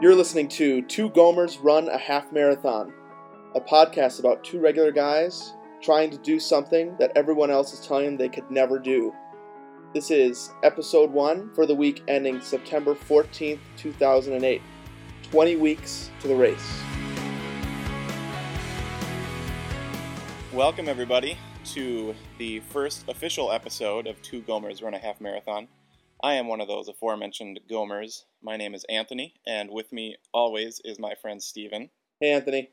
You're listening to Two Gomers Run a Half Marathon, a podcast about two regular guys trying to do something that everyone else is telling them they could never do. This is episode one for the week ending September 14th, 2008. 20 weeks to the race. Welcome, everybody, to the first official episode of Two Gomers Run a Half Marathon. I am one of those aforementioned Gomers. My name is Anthony, and with me always is my friend Steven. Hey, Anthony.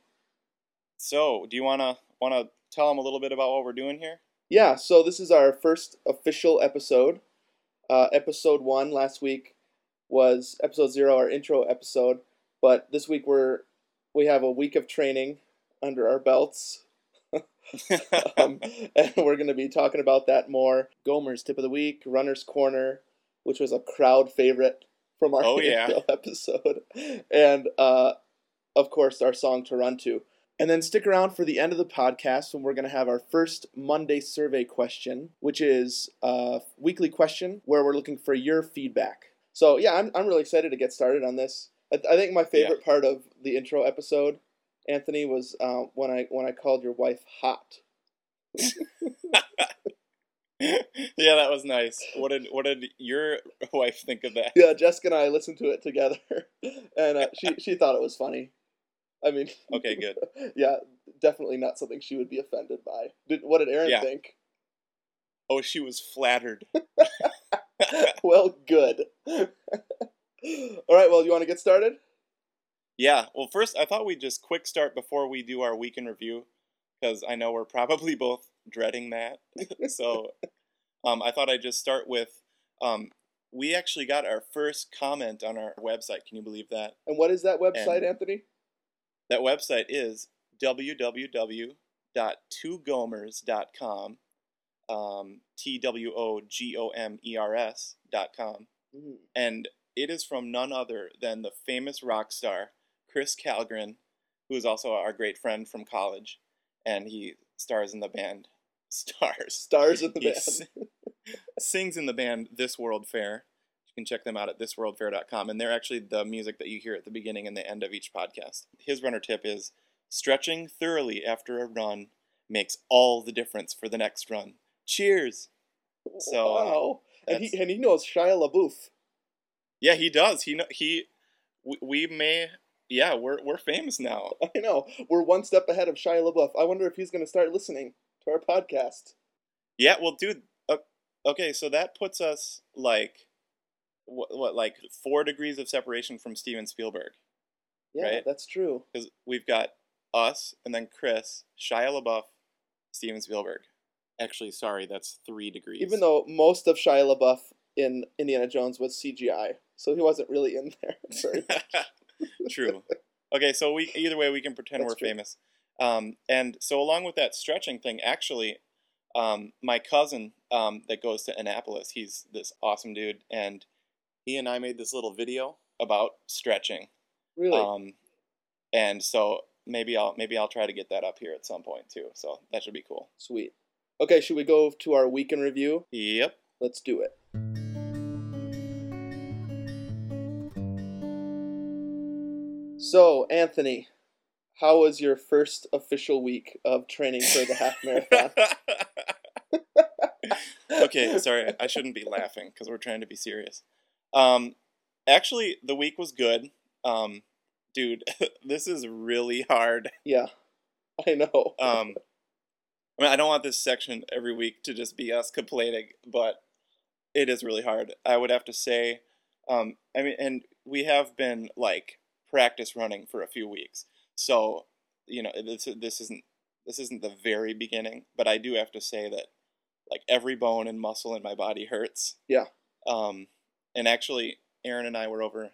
So, do you want to want to tell them a little bit about what we're doing here? Yeah, so this is our first official episode. Uh, episode one last week was episode zero, our intro episode. But this week we're we have a week of training under our belts. um, and we're going to be talking about that more. Gomer's tip of the week, runner's corner, which was a crowd favorite from our Oh, yeah. episode, and uh, of course our song to run to. And then stick around for the end of the podcast when we're going to have our first Monday survey question, which is a weekly question where we're looking for your feedback. So yeah, I'm I'm really excited to get started on this. I, I think my favorite part of the intro episode, Anthony, was uh, when I when I called your wife hot. yeah, that was nice. What did what did your wife think of that? Yeah, Jessica and I listened to it together, and uh, she she thought it was funny. I mean, Okay, good. yeah, definitely not something she would be offended by. Did, what did Aaron Yeah. think? Oh, she was flattered. well, good. All right, well, you want to get started? Yeah. Well, first, I thought we'd just quick start before we do our week in review, because I know we're probably both dreading that. so, um, I thought I'd just start with, um, we actually got our first comment on our website. Can you believe that? And what is that website, And- Anthony? That website is www.twogomers.com, um, T W O G O M E R S dot com, Mhm. and it is from none other than the famous rock star Chris Calgren, who is also our great friend from college, and he stars in the band Stars. Stars in the He band. sings in the band This World Fair. You can check them out at thisworldfair.com, and they're actually the music that you hear at the beginning and the end of each podcast. His runner tip is stretching thoroughly after a run makes all the difference for the next run. Cheers! So, uh, wow. And he, and he knows Shia LaBeouf. Yeah, he does. He kno- he. We, we may. Yeah, we're we're famous now. I know. We're one step ahead of Shia LaBeouf. I wonder if he's going to start listening to our podcast. Yeah, well, dude. Uh, okay, so that puts us like, what, what like four degrees of separation from Steven Spielberg. Yeah, Right. that's true. because we've got us and then Chris, Shia LaBeouf, Steven Spielberg. Actually, sorry, that's three degrees. Even though most of Shia LaBeouf in Indiana Jones was CGI, so he wasn't really in there. very much. true. Okay, so we either way we can pretend That's we're true. famous. Um, and so along with that stretching thing, actually, um, my cousin um, that goes to Annapolis, he's this awesome dude, and he and I made this little video about stretching. Really? Um, and so maybe I'll maybe I'll try to get that up here at some point too. So that should be cool. Sweet. Okay, should we go to our week in review? Yep. Let's do it. So, Anthony, how was your first official week of training for the half marathon? okay, sorry, I shouldn't be laughing because we're trying to be serious. Um, actually, the week was good. Um, dude, this is really hard. Yeah, I know. Um, I mean, I don't want this section every week to just be us complaining, but it is really hard. I would have to say, um, I mean, and we have been like practice running for a few weeks, so you know, this this isn't this isn't the very beginning, but I do have to say that like every bone and muscle in my body hurts. Yeah. Um, and actually, Aaron and I were over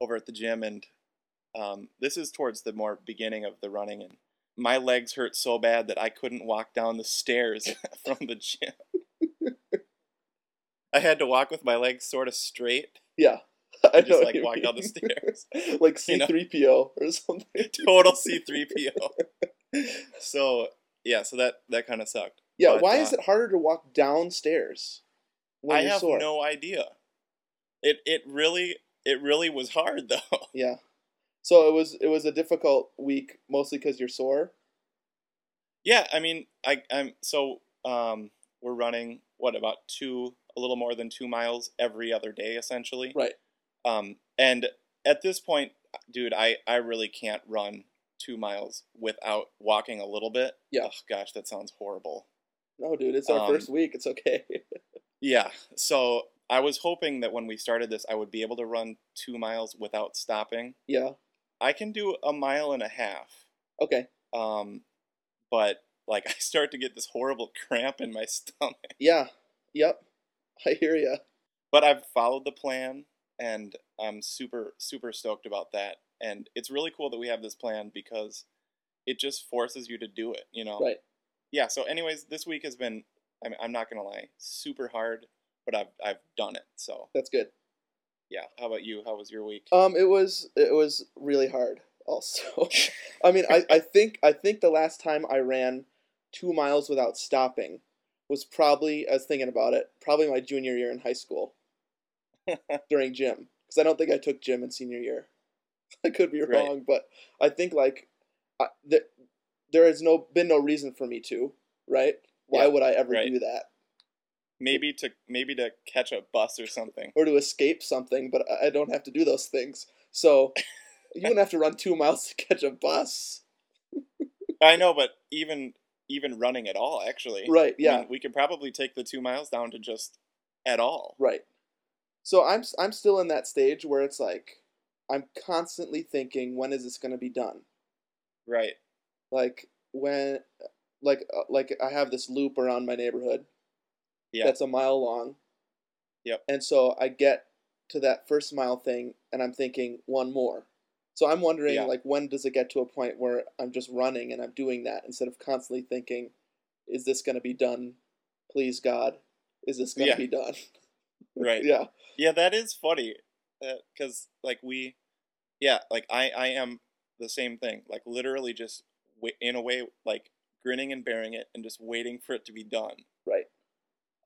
over at the gym, and um, this is towards the more beginning of the running, and my legs hurt so bad that I couldn't walk down the stairs from the gym. I had to walk with my legs sort of straight, yeah, I just like walk down the stairs. like C3PO or something. Total C3PO. So yeah, so that that kind of sucked. Yeah, But, why uh, is it harder to walk downstairs when I have sore? no idea. It it really it really was hard though. Yeah, So it was it was a difficult week, mostly because you're sore. Yeah, I mean, I I'm so um we're running what about two a little more than two miles every other day essentially. Right. Um, and at this point, dude, I I really can't run two miles without walking a little bit. Yeah. Ugh, gosh, that sounds horrible. No, dude, it's our Um, first week. It's okay. Yeah. So I was hoping that when we started this, I would be able to run two miles without stopping. yeah. I can do a mile and a half. Okay. Um, but like I start to get this horrible cramp in my stomach. Yeah. Yep. I hear you. But I've followed the plan and I'm super super stoked about that. And it's really cool that we have this plan because it just forces you to do it, you know. Right. Yeah, so anyways, this week has been I mean, I'm not to lie, super hard, but I've I've done it. So, That's good. yeah. How about you? How was your week? Um, it was it was really hard. Also, I mean, I, I think I think the last time I ran two miles without stopping was probably I was thinking about it probably my junior year in high school during gym because I don't think I took gym in senior year. I could be Right. wrong, but I think like I, th- there has no been no reason for me to right. Why Yeah, would I ever right. do that maybe to maybe to catch a bus or something. or to escape something? But I- I don't have to do those things. So you wouldn't have to run two miles to catch a bus. I know, but even even running at all, actually. Right. I Yeah. mean, we could probably take the two miles down to just at all. Right. So I'm I'm still in that stage where it's like I'm constantly thinking when is this going to be done? Right. Like when like uh, like I have this loop around my neighborhood Yeah. that's a mile long. Yep. And so I get to that first mile thing and I'm thinking one more. So I'm wondering Yeah. like when does it get to a point where I'm just running and I'm doing that instead of constantly thinking is this going to be done? Please God, is this going to Yeah. be done? Right. yeah. Yeah, that is funny. Because like we, yeah, like I I am the same thing. Like literally just wa- in a way like grinning and bearing it and just waiting for it to be done. Right.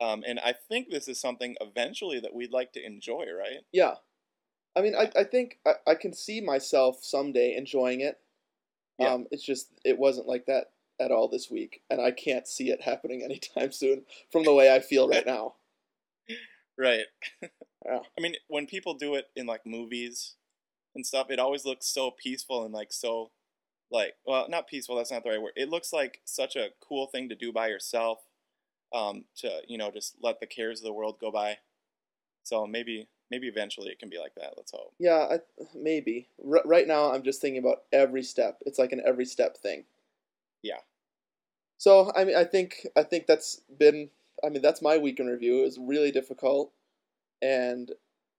Um, and I think this is something eventually that we'd like to enjoy, right? Yeah. I mean, I, I think I, I can see myself someday enjoying it. Yeah. Um, it's just, it wasn't like that at all this week. And I can't see it happening anytime soon from the way I feel right now. Right. Yeah. I mean, when people do it in like movies and stuff, it always looks so peaceful and like so, like, well, not peaceful. That's not the right word. It looks like such a cool thing to do by yourself. Um, to you know, just let the cares of the world go by. So maybe, maybe eventually it can be like that. Let's hope. Yeah, I, maybe. R- right now, I'm just thinking about every step. It's like an every step thing. Yeah. So, I mean, I think, I think that's been, I mean, that's my week in review. It was really difficult. And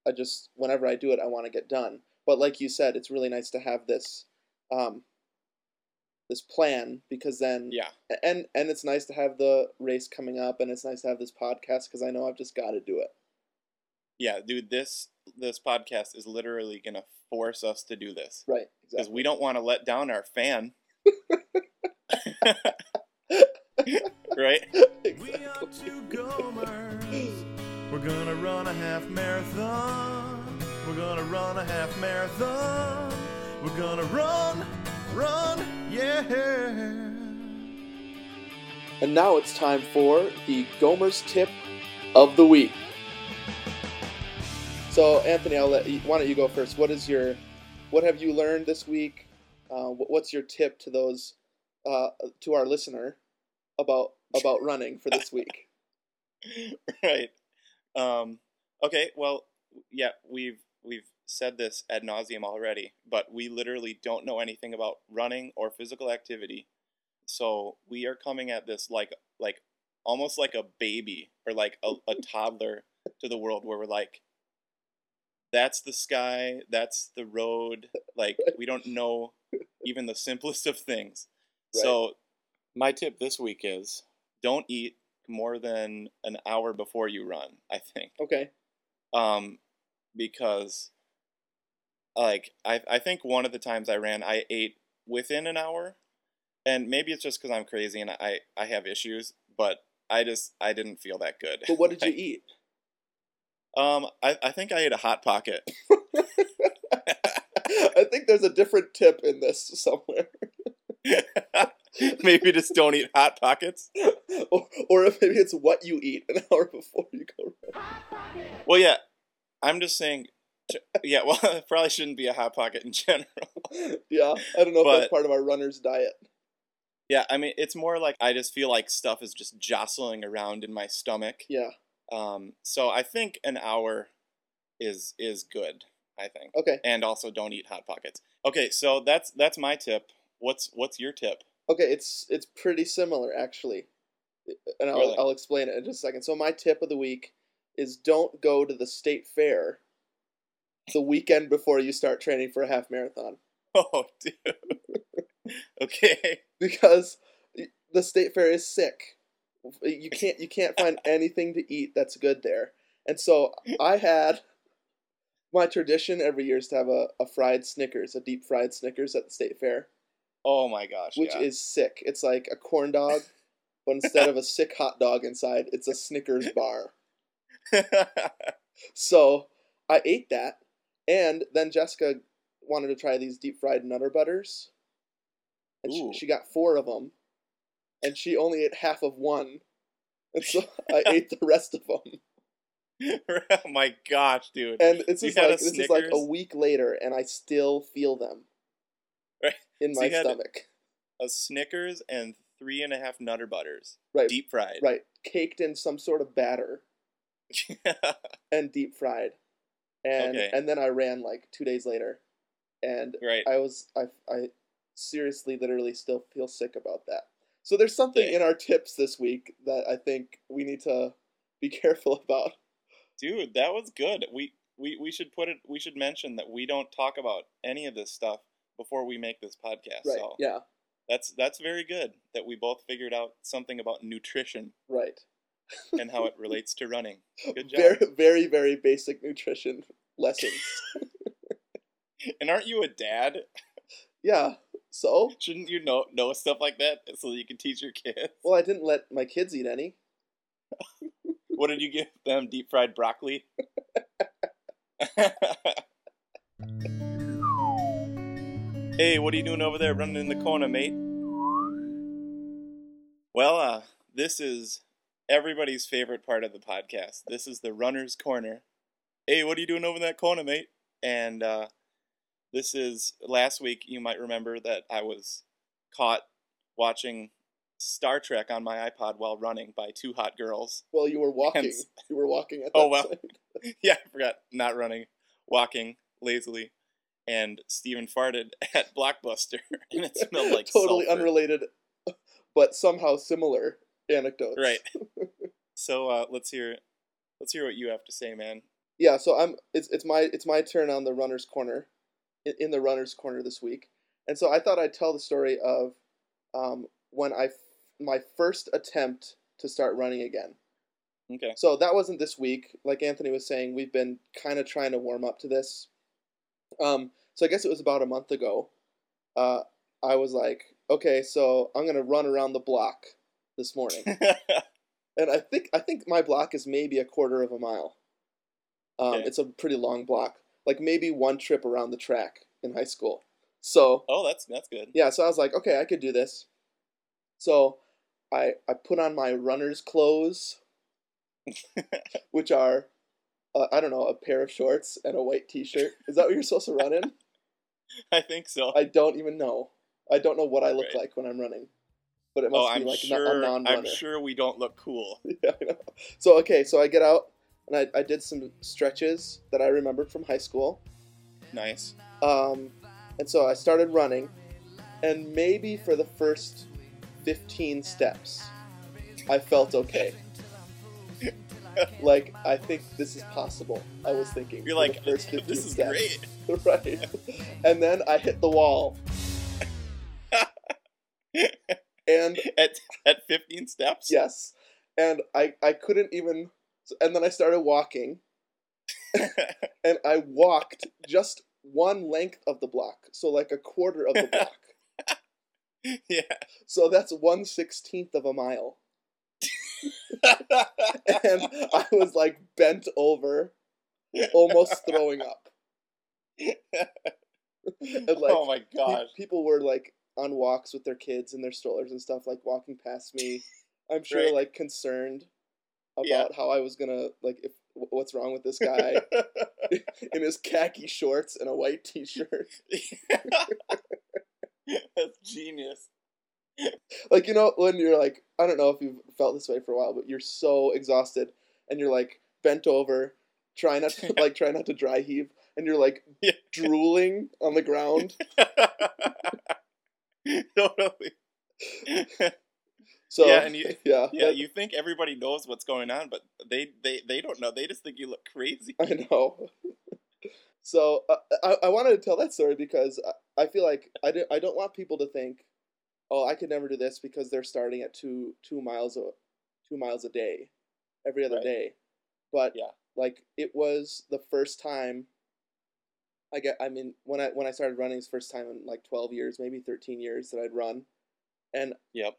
I just, whenever I do it, I want to get done. But like you said, it's really nice to have this, um, this plan because then Yeah. and and it's nice to have the race coming up and it's nice to have this podcast because I know I've just got to do it. Yeah, dude. This this podcast is literally gonna force us to do this Right. because Exactly. we don't want to let down our fan. right. We are two Gomers. We're gonna run a half marathon. We're gonna run a half marathon. We're gonna run, run, yeah. And now it's time for the Gomer's tip of the week. So Anthony, I'll let you, why don't you go first? What is your what have you learned this week? Uh, what's your tip to those uh, to our listener about about running for this week? right. Um, okay. Well, yeah, we've we've said this ad nauseum already, but we literally don't know anything about running or physical activity. So we are coming at this like like almost like a baby or like a, a toddler to the world, where we're like, that's the sky, that's the road. Like we don't know even the simplest of things. Right. So my tip this week is don't eat more than an hour before you run, I think. Okay. Um because like I I think one of the times I ran I ate within an hour and maybe it's just cuz I'm crazy and I I have issues, but I just I didn't feel that good. But what did you Like, eat? Um I I think I ate a hot pocket. I think there's a different tip in this somewhere. Maybe just don't eat hot pockets. or, or if maybe it's what you eat an hour before you go run. Well, yeah, I'm just saying. Yeah, well, it probably shouldn't be a hot pocket in general. Yeah, I don't know if that's part of our runner's diet. Yeah, I mean, it's more like I just feel like stuff is just jostling around in my stomach. Yeah. Um, so I think an hour is is good. I think, Okay. and also don't eat hot pockets. Okay, so that's that's my tip. What's what's your tip? Okay, it's it's pretty similar actually, and I'll Really? I'll explain it in just a second. So my tip of the week is don't go to the state fair the weekend before you start training for a half marathon Oh, dude. okay. because the state fair is sick. You can't you can't find anything to eat that's good there. And so I had my tradition every year is to have a, a fried Snickers, a deep fried Snickers at the state fair, Oh my gosh. which yeah. is sick. It's like a corn dog, but instead of a sick hot dog inside, it's a Snickers bar. So I ate that, and then Jessica wanted to try these deep fried Nutter Butters, and she, she got four of them, and she only ate half of one, and so I ate the rest of them. oh my gosh, dude. And it's You just like this is like a week later, and I still feel them. In So my stomach. A Snickers and three and a half Nutter Butters, Right, deep fried. right, caked in some sort of batter and deep fried, and Okay. and then I ran like two days later, and right. I was I I seriously literally still feel sick about that. So there's something Dang. in our tips this week that I think we need to be careful about. Dude, that was good. We we we should put it. We should mention that we don't talk about any of this stuff before we make this podcast. Right. So Yeah. that's that's very good that we both figured out something about nutrition Right. and how it relates to running. Good job. Very very very basic nutrition lessons. And aren't you a dad? yeah. So Shouldn't you know know stuff like that so that you can teach your kids? well, I didn't let my kids eat any. What did you give them? Deep fried broccoli? Hey, what are you doing over there running in the corner, mate? Well, uh, this is everybody's favorite part of the podcast. This is the runner's corner. Hey, what are you doing over in that corner, mate? And uh, this is last week. You might remember that I was caught watching Star Trek on my iPod while running by two hot girls. Well, you were walking. Hence- You were walking at that Oh, well. yeah, I forgot. Not running, walking lazily, and Steven farted at Blockbuster, and it smelled like totally sulfur. unrelated, but somehow similar anecdotes. Right. So uh, let's hear, let's hear what you have to say, man. Yeah, so I'm it's it's my it's my turn on the runner's corner, in, in the runner's corner this week, and so I thought I'd tell the story of um, when I my first attempt to start running again. Okay. So that wasn't this week, like Anthony was saying. We've been kind of trying to warm up to this. Um, so I guess it was about a month ago. Uh, I was like, okay, so I'm gonna run around the block this morning and I think I think my block is maybe a quarter of a mile. Um, Okay. It's a pretty long block, like maybe one trip around the track in high school. So oh, that's that's good. yeah, so I was like, okay, I could do this. So I I put on my runner's clothes, which are uh, I don't know a pair of shorts and a white T-shirt. Is that what you're supposed to run in? I think so. I don't even know. I don't know what I look Right. like when I'm running, but it must oh, be I'm like a- sure. a non-runner. I'm sure we don't look cool. yeah, I know. So okay, so I get out and I, I did some stretches that I remembered from high school. Nice. Um, and so I started running, and maybe for the first 15 steps, I felt okay. like I think this is possible. I was thinking. You're like, the first 15 this is steps. great. right? And then I hit the wall, and At at 15 steps. yes, and I I couldn't even. And then I started walking, and I walked just one length of the block, so like a quarter of the block. yeah. so that's one sixteenth of a mile, and I was like bent over, almost throwing up. and like oh my gosh. people were like on walks with their kids and their strollers and stuff, like walking past me. I'm sure Right. like concerned about Yeah. how I was gonna like if what's wrong with this guy in his khaki shorts and a white t-shirt. That's genius. Like you know when you're like I don't know if you've felt this way for a while, but you're so exhausted and you're like bent over, trying not to like try not to dry heave, and you're like Yeah. drooling on the ground. totally. So Yeah, and you- yeah, Yeah, that- you think everybody knows what's going on, but they they, they don't know. They just think you look crazy. I know. so uh, I I wanted to tell that story because I, I feel like I don't I don't want people to think, oh I could never do this because they're starting at two two miles a two miles a day, every other Right. day, but Yeah. like it was the first time. I get I mean when I when I started running it's the first time in like twelve years maybe thirteen years that I'd run, and Yep.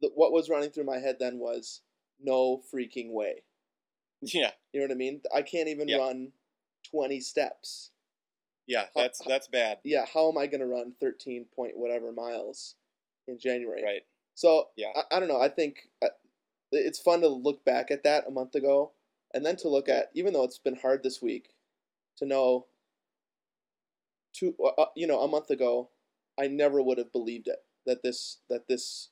the, what was running through my head then was no freaking way. Yeah. You know what I mean? I can't even Yeah. run 20 steps. Yeah. That's that's bad. Yeah, how am I going to run 13 point whatever miles in January? Right. So, Yeah. I, I don't know. I think uh, it's fun to look back at that a month ago and then to look at, even though it's been hard this week, to know, to, uh, uh, you know, a month ago, I never would have believed it that this, that this,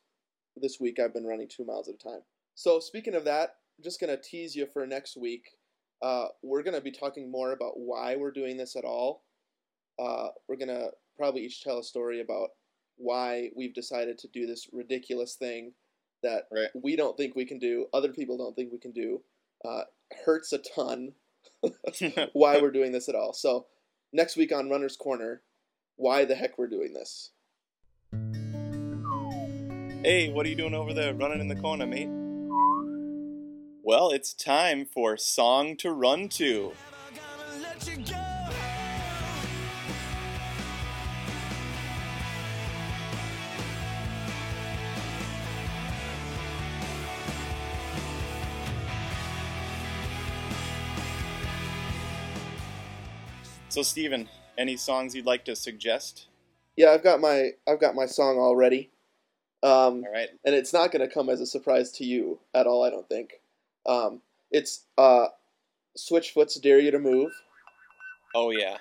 this week I've been running two miles at a time. So, speaking of that, I'm just going to tease you for next week. Uh, we're going to be talking more about why we're doing this at all. Uh, we're going to probably each tell a story about why we've decided to do this ridiculous thing that Right. we don't think we can do, other people don't think we can do, uh, hurts a ton. why we're doing this at all. So, next week on Runner's Corner, why the heck we're doing this. Hey, what are you doing over there running in the corner, mate? Well, it's time for Song to Run To. So, Steven, any songs you'd like to suggest? Yeah, I've got my I've got my song already. Um, All right. and it's not going to come as a surprise to you at all, I don't think. Um, it's uh, Switchfoot's "Dare You to Move," Oh, yeah.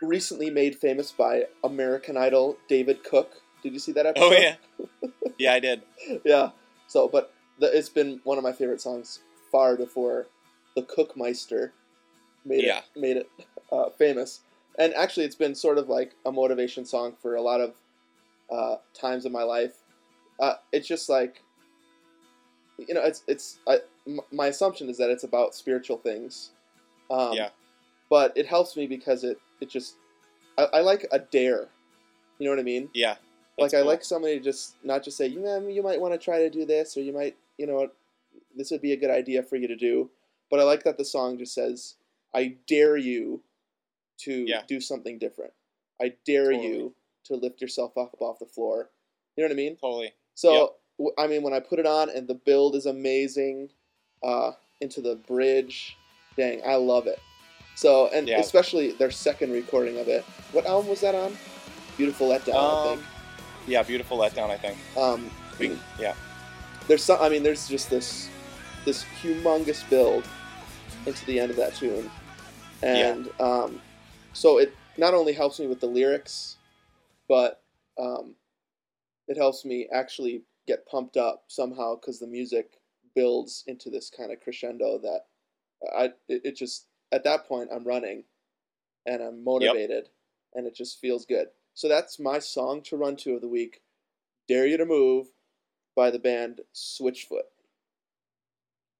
recently made famous by American Idol David Cook. Did you see that episode? Oh, yeah. Yeah, I did. yeah. So, but the, it's been one of my favorite songs far before the Cookmeister made Yeah. it made it uh, famous. And actually, it's been sort of like a motivation song for a lot of uh, times in my life. Uh, it's just like, you know, it's it's I, m- my assumption is that it's about spiritual things. Um, Yeah. But it helps me because it it just I, I like a dare. You know what I mean? Yeah. like that's I like somebody to just not just say, "Yeah, you might want to try to do this, or you might, you know, this would be a good idea for you to do." But I like that the song just says, "I dare you to Yeah. do something different. I dare Totally. you to lift yourself up off the floor." You know what I mean? Totally. So Yep. I I mean, when I put it on and the build is amazing, uh, into the bridge, dang, I love it. So and Yeah. especially their second recording of it. What album was that on? Beautiful Letdown, I Um, think. yeah, beautiful letdown, I think. Um, We- yeah. there's some. I mean, there's just this this humongous build into the end of that tune, and um, so it not only helps me with the lyrics, but um, it helps me actually get pumped up somehow because the music builds into this kind of crescendo that I it, it just at that point I'm running, and I'm motivated, and it just feels good. So that's my song to run to of the week. Dare You to Move by the band Switchfoot.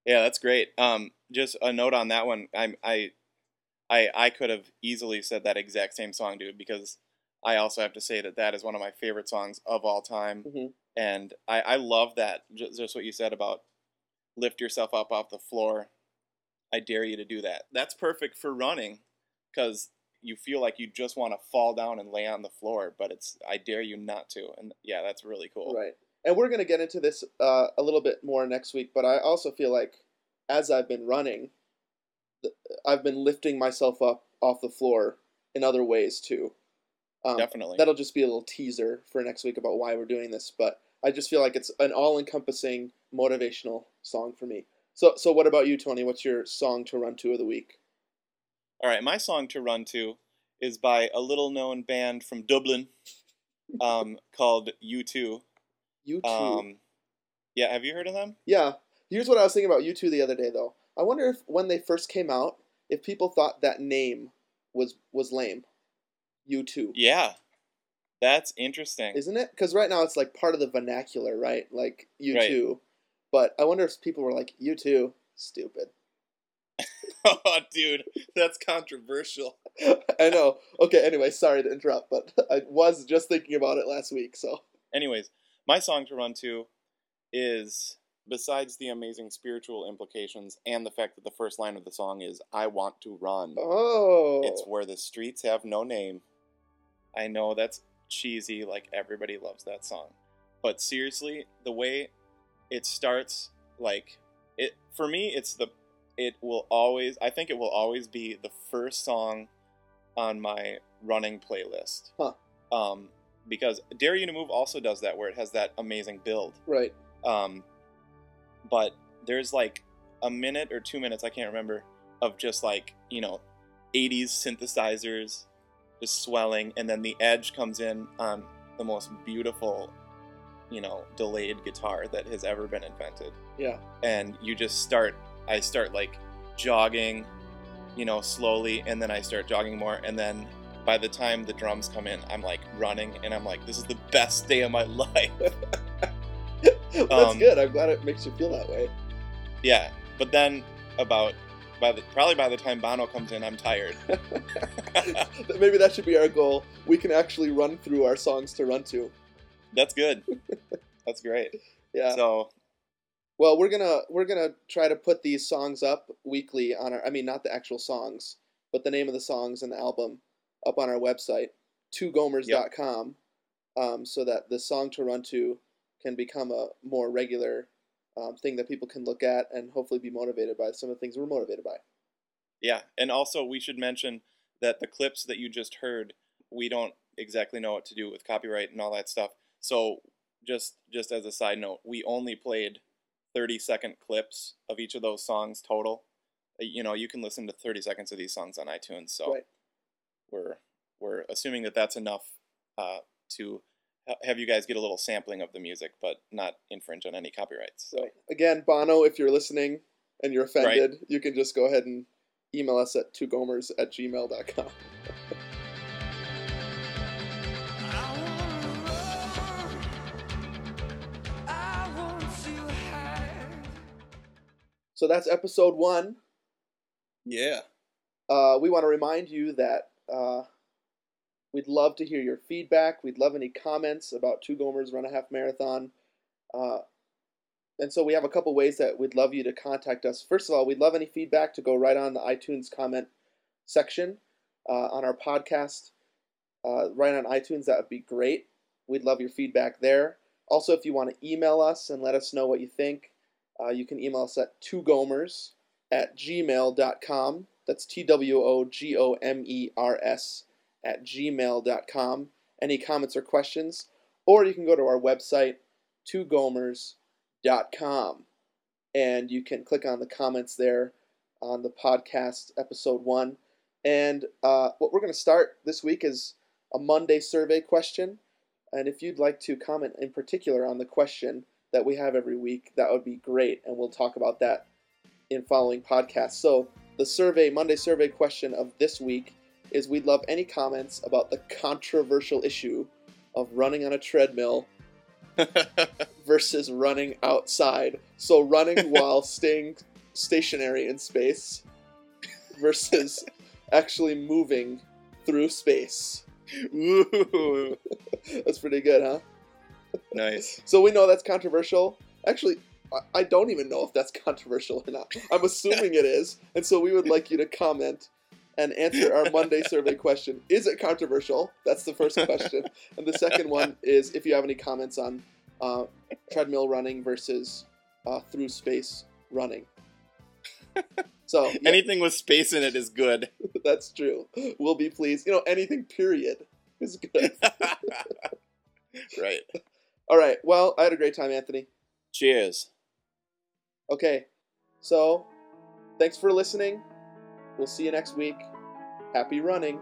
Yeah, that's great. Um, just a note on that one. I'm I, I I could have easily said that exact same song, dude, because I also have to say that that is one of my favorite songs of all time, Mhm. and I I love that. Just, what you said about lift yourself up off the floor. I dare you to do that. That's perfect for running, because you feel like you just want to fall down and lay on the floor, but it's I dare you not to, and yeah, that's really cool. Right. And we're going to get into this uh, a little bit more next week, but I also feel like as I've been running, I've been lifting myself up off the floor in other ways too. Um, Definitely. That'll just be a little teaser for next week about why we're doing this. But I just feel like it's an all-encompassing motivational song for me. So, so what about you, Tony? What's your song to run to of the week? All right, my song to run to is by a little known band from Dublin um, called U2. You too. Um, yeah, have you heard of them? Yeah. Here's what I was thinking about U2 the other day, though. I wonder if when they first came out, if people thought that name was was lame. U2. Yeah. That's interesting. Isn't it? Because right now it's like part of the vernacular, right? Like U2. But I wonder if people were like, U2, stupid. oh, dude, that's controversial. I know. Okay, anyway, sorry to interrupt, but I was just thinking about it last week, so. Anyways, my song to run to is besides the amazing spiritual implications and the fact that the first line of the song is I want to run. Oh. It's where the streets have no name. I know that's cheesy, like everybody loves that song. But seriously, the way it starts, like it for me, it's the it will always I think it will always be the first song on my running playlist. Huh. Um, because Dare You to Move also does that where it has that amazing build. Right. Um, but there's like a minute or two minutes, I can't remember, of just like, you know, 80s synthesizers just swelling, and then the Edge comes in on the most beautiful, you know, delayed guitar that has ever been invented. Yeah. And you just start, I start like jogging, you know, slowly, and then I start jogging more, and then by the time the drums come in, I'm like running, and I'm like, this is the best day of my life. That's Um, good. I'm glad it makes you feel that way. Yeah, but then about by the probably by the time Bono comes in, I'm tired. Maybe that should be our goal. We can actually run through our songs to run to. That's good. That's great. Yeah. So Well, we're gonna we're gonna try to put these songs up weekly on our. I mean, not the actual songs, but the name of the songs and the album up on our website, twogomers.com, um, so that the song to run to can become a more regular um, thing that people can look at and hopefully be motivated by some of the things we're motivated by. yeah, and also we should mention that the clips that you just heard, we don't exactly know what to do with copyright and all that stuff. So just just as a side note, we only played 30 second clips of each of those songs total. Uh, You know, you can listen to 30 seconds of these songs on iTunes. So Right. we're we're assuming that that's enough uh, to have you guys get a little sampling of the music, but not infringe on any copyrights. So. Again, Bono, if you're listening and you're offended, you can just go ahead and email us at twogomers at gmail.com. I wanna run. I want to hide. So that's episode one. Yeah. Uh, we want to remind you that uh, we'd love to hear your feedback. We'd love any comments about Two Gomers Run a Half Marathon. Uh, and so we have a couple ways that we'd love you to contact us. First of all, we'd love any feedback to go right on the iTunes comment section uh, on our podcast, uh, right on iTunes. That would be great. We'd love your feedback there. Also, if you want to email us and let us know what you think, uh, you can email us at twogomers at gmail.com. That's T W O G O M E R S at gmail.com. Any comments or questions? Or you can go to our website, twogomers.com, and you can click on the comments there on the podcast episode one. And uh, what we're going to start this week is a Monday survey question. And if you'd like to comment in particular on the question that we have every week, that would be great. And we'll talk about that in following podcasts. So, the survey, Monday survey question of this week is we'd love any comments about the controversial issue of running on a treadmill versus running outside. So, running while staying stationary in space versus actually moving through space. Ooh, That's pretty good, huh? nice. So we know that's controversial. Actually, I- I don't even know if that's controversial or not. I'm assuming it is. And so we would like you to comment and answer our Monday survey question. Is it controversial? That's the first question. And the second one is if you have any comments on uh, treadmill running versus uh, through space running. So yeah, Anything with space in it is good. that's true. We'll be pleased. You know, anything, period. is good. right. All right. Well, I had a great time, Anthony. Cheers. Okay. So, thanks for listening. We'll see you next week. Happy running.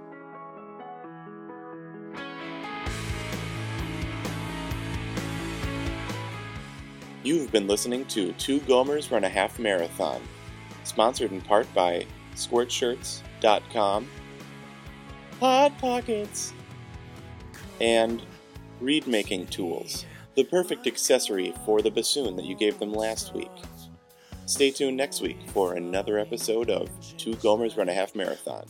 You've been listening to Two Gomers Run a Half Marathon, sponsored in part by SquirtShirts.com, Hot Pockets, and Reed Making Tools, the perfect accessory for the bassoon that you gave them last week. Stay tuned next week for another episode of Two Gomers Run a Half Marathon.